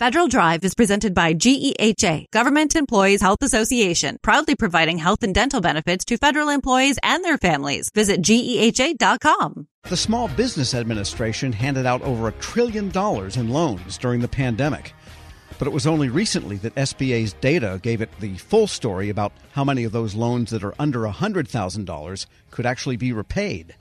Federal Drive is presented by GEHA, Government Employees Health Association, proudly providing health and dental benefits to federal employees and their families. Visit GEHA.com. The Small Business Administration handed out over a trillion dollars in loans during the pandemic. But it was only recently that SBA's data gave it the full story about how many of those loans that are under $100,000 could actually be repaid.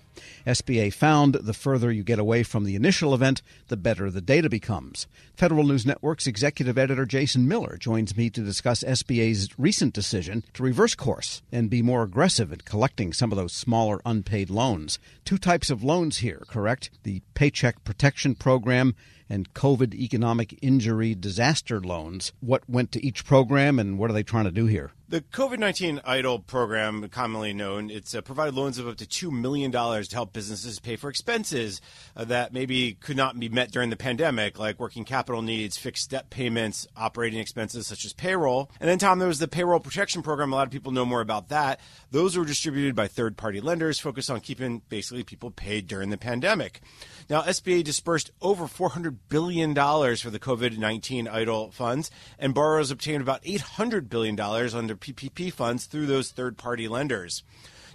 SBA found the further you get away from the initial event, the better the data becomes. Federal News Network's executive editor Jason Miller joins me to discuss SBA's recent decision to reverse course and be more aggressive at collecting some of those smaller unpaid loans. Two types of loans here, correct? The Paycheck Protection Program and COVID economic injury disaster loans. What went to each program and what are they trying to do here? The COVID 19 EIDL program, commonly known, it's uh, provided loans of up to $2 million to help businesses pay for expenses uh, that maybe could not be met during the pandemic, like working capital needs, fixed debt payments, operating expenses such as payroll. And then, Tom, there was the payroll protection program. A lot of people know more about that. Those were distributed by third party lenders focused on keeping basically people paid during the pandemic. Now, SBA dispersed over $400 billion for the COVID 19 EIDL funds, and borrowers obtained about $800 billion under PPP funds through those third party lenders.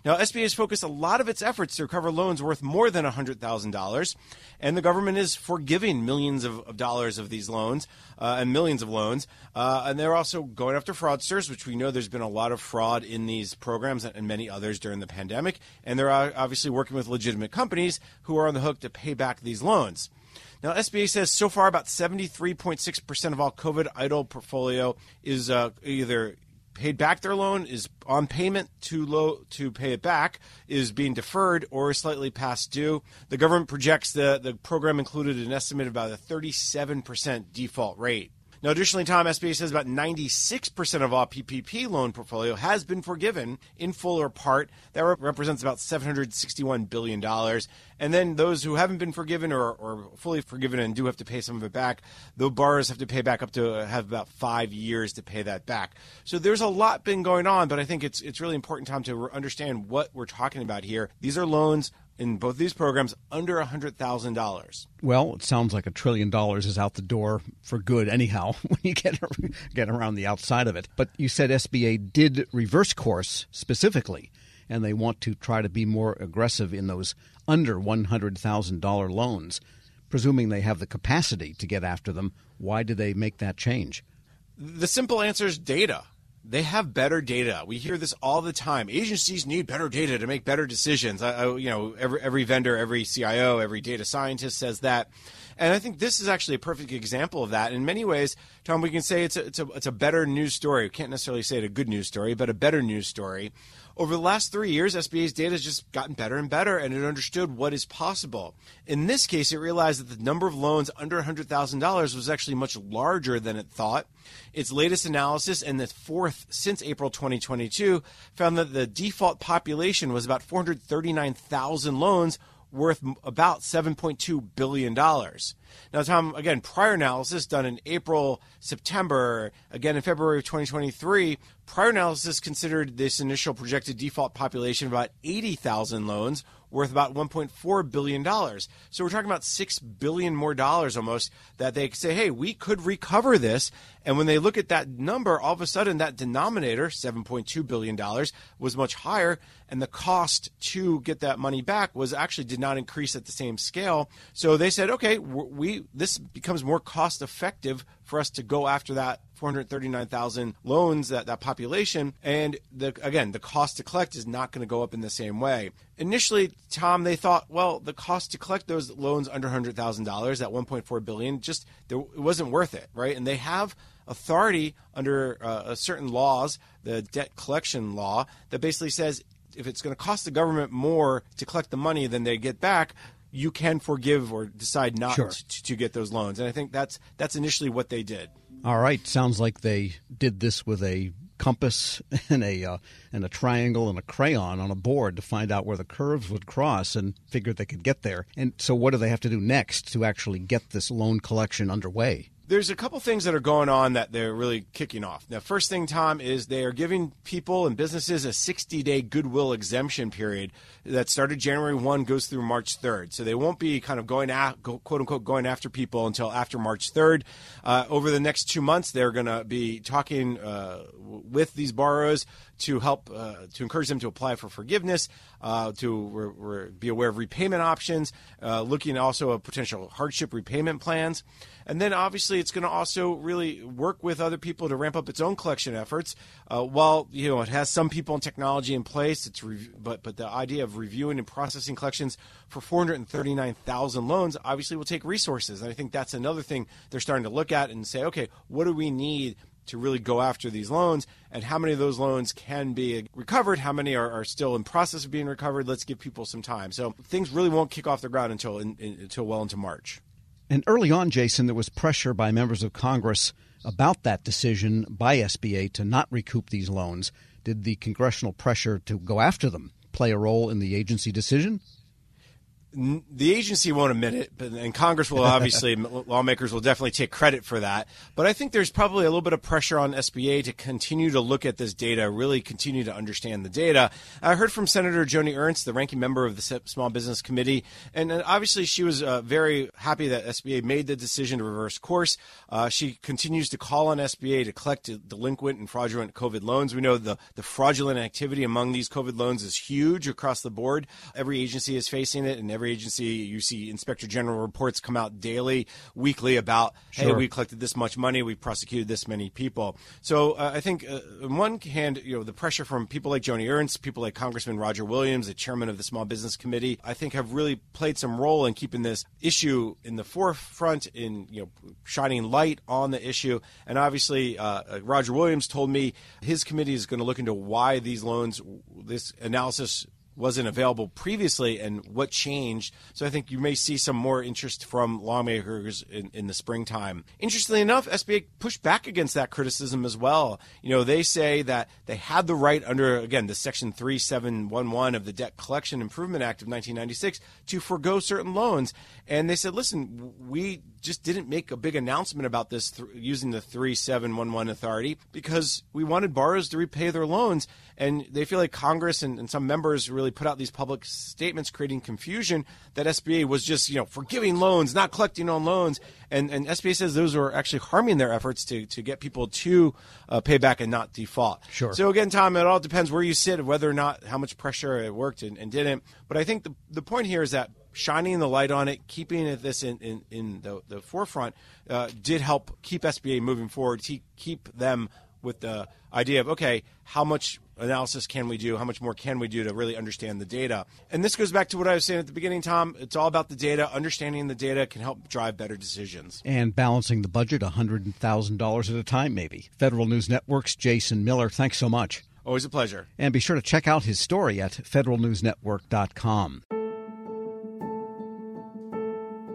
Now, SBA has focused a lot of its efforts to recover loans worth more than $100,000, and the government is forgiving millions of, of dollars of these loans uh, and millions of loans. Uh, and they're also going after fraudsters, which we know there's been a lot of fraud in these programs and many others during the pandemic. And they're obviously working with legitimate companies who are on the hook to pay back these loans. Now, SBA says so far about 73.6% of all COVID EIDL portfolio is uh, either paid back their loan, is on payment too low to pay it back, is being deferred or slightly past due. The government projects the, the program included an estimate of about a 37% default rate. Now, additionally, Tom SBA says about 96% of all PPP loan portfolio has been forgiven in full or part. That represents about $761 billion. And then those who haven't been forgiven or, or fully forgiven and do have to pay some of it back, the borrowers have to pay back up to have about five years to pay that back. So there's a lot been going on, but I think it's it's really important, Tom, to understand what we're talking about here. These are loans in both these programs under $100,000. Well, it sounds like a trillion dollars is out the door for good anyhow when you get get around the outside of it. But you said SBA did reverse course specifically and they want to try to be more aggressive in those under $100,000 loans. Presuming they have the capacity to get after them, why do they make that change? The simple answer is data they have better data. We hear this all the time. Agencies need better data to make better decisions. I, I, you know, every every vendor, every CIO, every data scientist says that, and I think this is actually a perfect example of that. In many ways, Tom, we can say it's a, it's a it's a better news story. We can't necessarily say it a good news story, but a better news story over the last three years, SBA's data has just gotten better and better, and it understood what is possible. In this case, it realized that the number of loans under $100,000 was actually much larger than it thought. Its latest analysis, and the fourth since April 2022, found that the default population was about 439,000 loans worth about $7.2 billion. Now, Tom, again, prior analysis done in April, September, again in February of 2023, prior analysis considered this initial projected default population of about 80,000 loans worth about 1.4 billion dollars. So we're talking about 6 billion more dollars almost that they say, "Hey, we could recover this." And when they look at that number, all of a sudden that denominator, 7.2 billion dollars, was much higher and the cost to get that money back was actually did not increase at the same scale. So they said, "Okay, we this becomes more cost effective for us to go after that 439,000 loans, that, that population. And the, again, the cost to collect is not going to go up in the same way. Initially, Tom, they thought, well, the cost to collect those loans under $100,000, that 1.4 billion, just there, it wasn't worth it, right? And they have authority under uh, certain laws, the debt collection law, that basically says if it's going to cost the government more to collect the money than they get back, you can forgive or decide not sure. to, to get those loans. And I think that's that's initially what they did. All right, sounds like they did this with a compass and a uh, and a triangle and a crayon on a board to find out where the curves would cross and figured they could get there. And so what do they have to do next to actually get this loan collection underway? There's a couple things that are going on that they're really kicking off. Now, first thing, Tom, is they are giving people and businesses a 60 day goodwill exemption period that started January 1, goes through March 3rd. So they won't be kind of going, out, quote unquote, going after people until after March 3rd. Uh, over the next two months, they're going to be talking uh, with these borrowers to help uh, to encourage them to apply for forgiveness, uh, to re- re- be aware of repayment options, uh, looking also at potential hardship repayment plans, and then obviously it's going to also really work with other people to ramp up its own collection efforts. Uh, while you know it has some people and technology in place, it's re- but but the idea of reviewing and processing collections for 439,000 loans obviously will take resources, and I think that's another thing they're starting to look at and say, okay, what do we need to really go after these loans? And how many of those loans can be recovered? How many are, are still in process of being recovered? Let's give people some time. So things really won't kick off the ground until in, in, until well into march and early on jason there was pressure by members of congress about that decision by sba to not recoup these loans. Did the congressional pressure to go after them play a role in the agency decision the agency won't admit it, but, and Congress will obviously, lawmakers will definitely take credit for that. But I think there's probably a little bit of pressure on SBA to continue to look at this data, really continue to understand the data. I heard from Senator Joni Ernst, the ranking member of the Small Business Committee, and obviously she was uh, very happy that SBA made the decision to reverse course. Uh, she continues to call on SBA to collect delinquent and fraudulent COVID loans. We know the, the fraudulent activity among these COVID loans is huge across the board. Every agency is facing it, and every agency. You see inspector general reports come out daily, weekly about, sure. hey, we collected this much money, we prosecuted this many people. So uh, I think, uh, on one hand, you know, the pressure from people like Joni Ernst, people like Congressman Roger Williams, the chairman of the Small Business Committee, I think have really played some role in keeping this issue in the forefront, in you know, shining light on the issue. And obviously, uh, uh Roger Williams told me his committee is going to look into why these loans, this analysis wasn't available previously and what changed. So I think you may see some more interest from lawmakers in, in, the springtime. Interestingly enough, SBA pushed back against that criticism as well. You know, they say that they had the right under, again, the Section 3711 of the Debt Collection Improvement Act of 1996 to forego certain loans. And they said, listen, we just didn't make a big announcement about this th- using the 3711 authority because we wanted borrowers to repay their loans. And they feel like Congress and, and some members really put out these public statements creating confusion that SBA was just, you know, forgiving loans, not collecting on loans. And, and SBA says those were actually harming their efforts to, to get people to uh, pay back and not default. Sure. So again, Tom, it all depends where you sit, whether or not how much pressure it worked and, and didn't. But I think the, the point here is that shining the light on it, keeping this in, in, in the, the forefront, uh, did help keep SBA moving forward, to keep them with the idea of, okay, how much analysis can we do? How much more can we do to really understand the data? And this goes back to what I was saying at the beginning, Tom. It's all about the data. Understanding the data can help drive better decisions. And balancing the budget $100,000 at a time, maybe. Federal News Network's Jason Miller, thanks so much. Always a pleasure. And be sure to check out his story at federalnewsnetwork.com.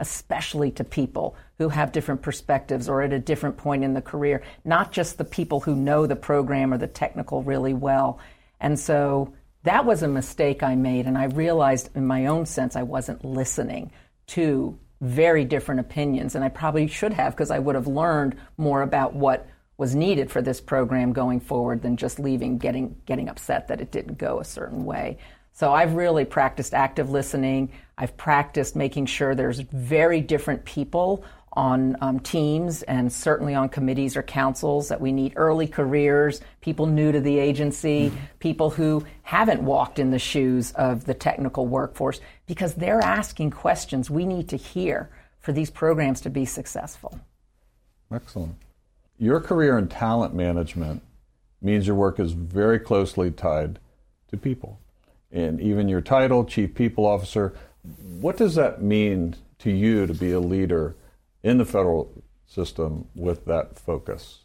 especially to people who have different perspectives or at a different point in the career, not just the people who know the program or the technical really well. And so that was a mistake I made, and I realized in my own sense I wasn't listening to very different opinions, and I probably should have because I would have learned more about what was needed for this program going forward than just leaving getting getting upset that it didn't go a certain way. So I've really practiced active listening. I've practiced making sure there's very different people on um, teams and certainly on committees or councils that we need early careers, people new to the agency, people who haven't walked in the shoes of the technical workforce because they're asking questions we need to hear for these programs to be successful. Excellent. Your career in talent management means your work is very closely tied to people. And even your title, Chief People Officer, what does that mean to you to be a leader in the federal system with that focus.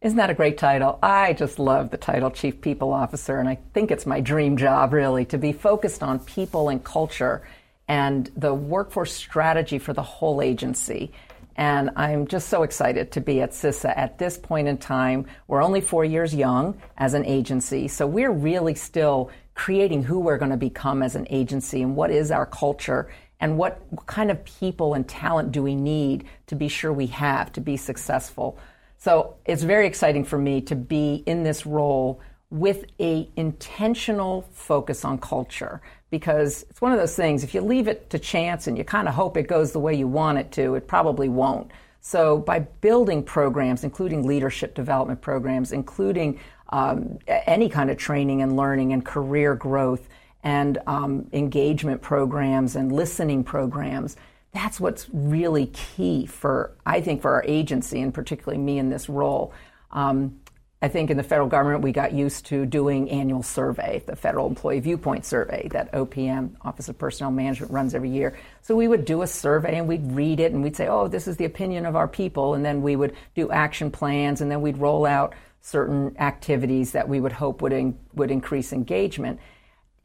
Isn't that a great title? I just love the title Chief People Officer, and I think it's my dream job, really, to be focused on people and culture and the workforce strategy for the whole agency. And I'm just so excited to be at CISA at this point in time. We're only four years young as an agency, so we're really still creating who we're going to become as an agency and what is our culture and what kind of people and talent do we need to be sure we have to be successful. So it's very exciting for me to be in this role with a intentional focus on culture because it's one of those things if you leave it to chance and you kind of hope it goes the way you want it to it probably won't so by building programs including leadership development programs including um, any kind of training and learning and career growth and um, engagement programs and listening programs. That's what's really key for, I think, for our agency and particularly me in this role. Um, I think in the federal government, we got used to doing annual survey, the Federal Employee Viewpoint Survey that OPM, Office of Personnel Management, runs every year. So we would do a survey and we'd read it and we'd say, oh, this is the opinion of our people. And then we would do action plans and then we'd roll out certain activities that we would hope would, in, would increase engagement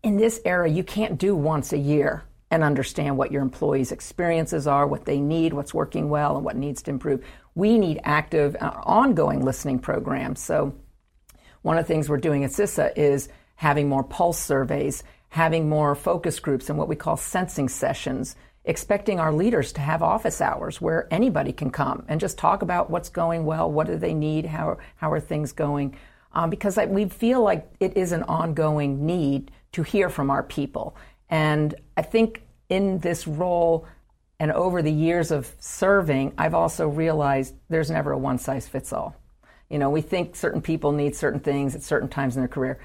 in this era, you can't do once a year and understand what your employees' experiences are, what they need, what's working well, and what needs to improve. We need active, uh, ongoing listening programs. So, one of the things we're doing at CISA is having more pulse surveys, having more focus groups, and what we call sensing sessions, expecting our leaders to have office hours where anybody can come and just talk about what's going well, what do they need, how, how are things going. Um, because I, we feel like it is an ongoing need to hear from our people. And I think in this role and over the years of serving, I've also realized there's never a one size fits all. You know, we think certain people need certain things at certain times in their career.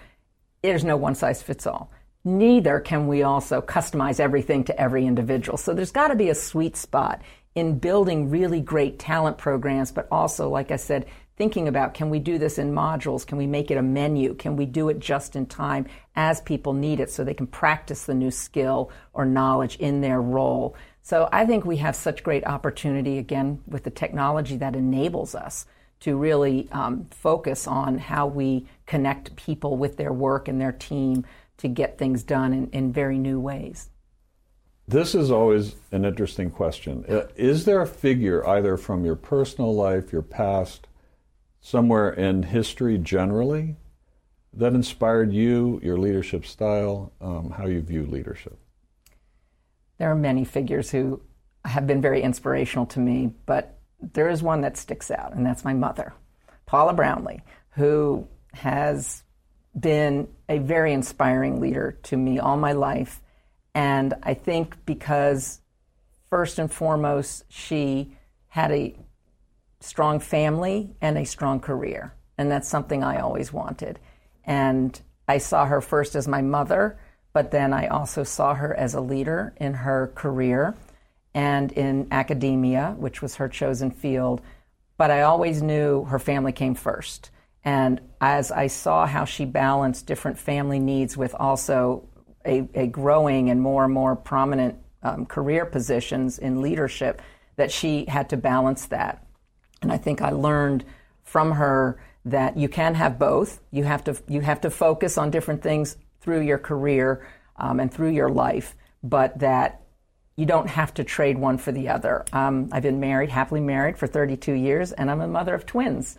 There's no one size fits all. Neither can we also customize everything to every individual. So there's got to be a sweet spot in building really great talent programs, but also, like I said, thinking about can we do this in modules? Can we make it a menu? Can we do it just in time as people need it so they can practice the new skill or knowledge in their role? So I think we have such great opportunity again with the technology that enables us to really um, focus on how we connect people with their work and their team to get things done in, in very new ways. This is always an interesting question. Uh, is there a figure, either from your personal life, your past, somewhere in history generally, that inspired you, your leadership style, um, how you view leadership? There are many figures who have been very inspirational to me, but there is one that sticks out, and that's my mother, Paula Brownlee, who has been a very inspiring leader to me all my life. And I think because, first and foremost, she had a strong family and a strong career. And that's something I always wanted. And I saw her first as my mother, but then I also saw her as a leader in her career and in academia, which was her chosen field. But I always knew her family came first. And as I saw how she balanced different family needs with also a, a growing and more and more prominent um, career positions in leadership, that she had to balance that. And I think I learned from her that you can have both. You have to you have to focus on different things through your career um, and through your life, but that you don't have to trade one for the other. Um, I've been married, happily married for 32 years, and I'm a mother of twins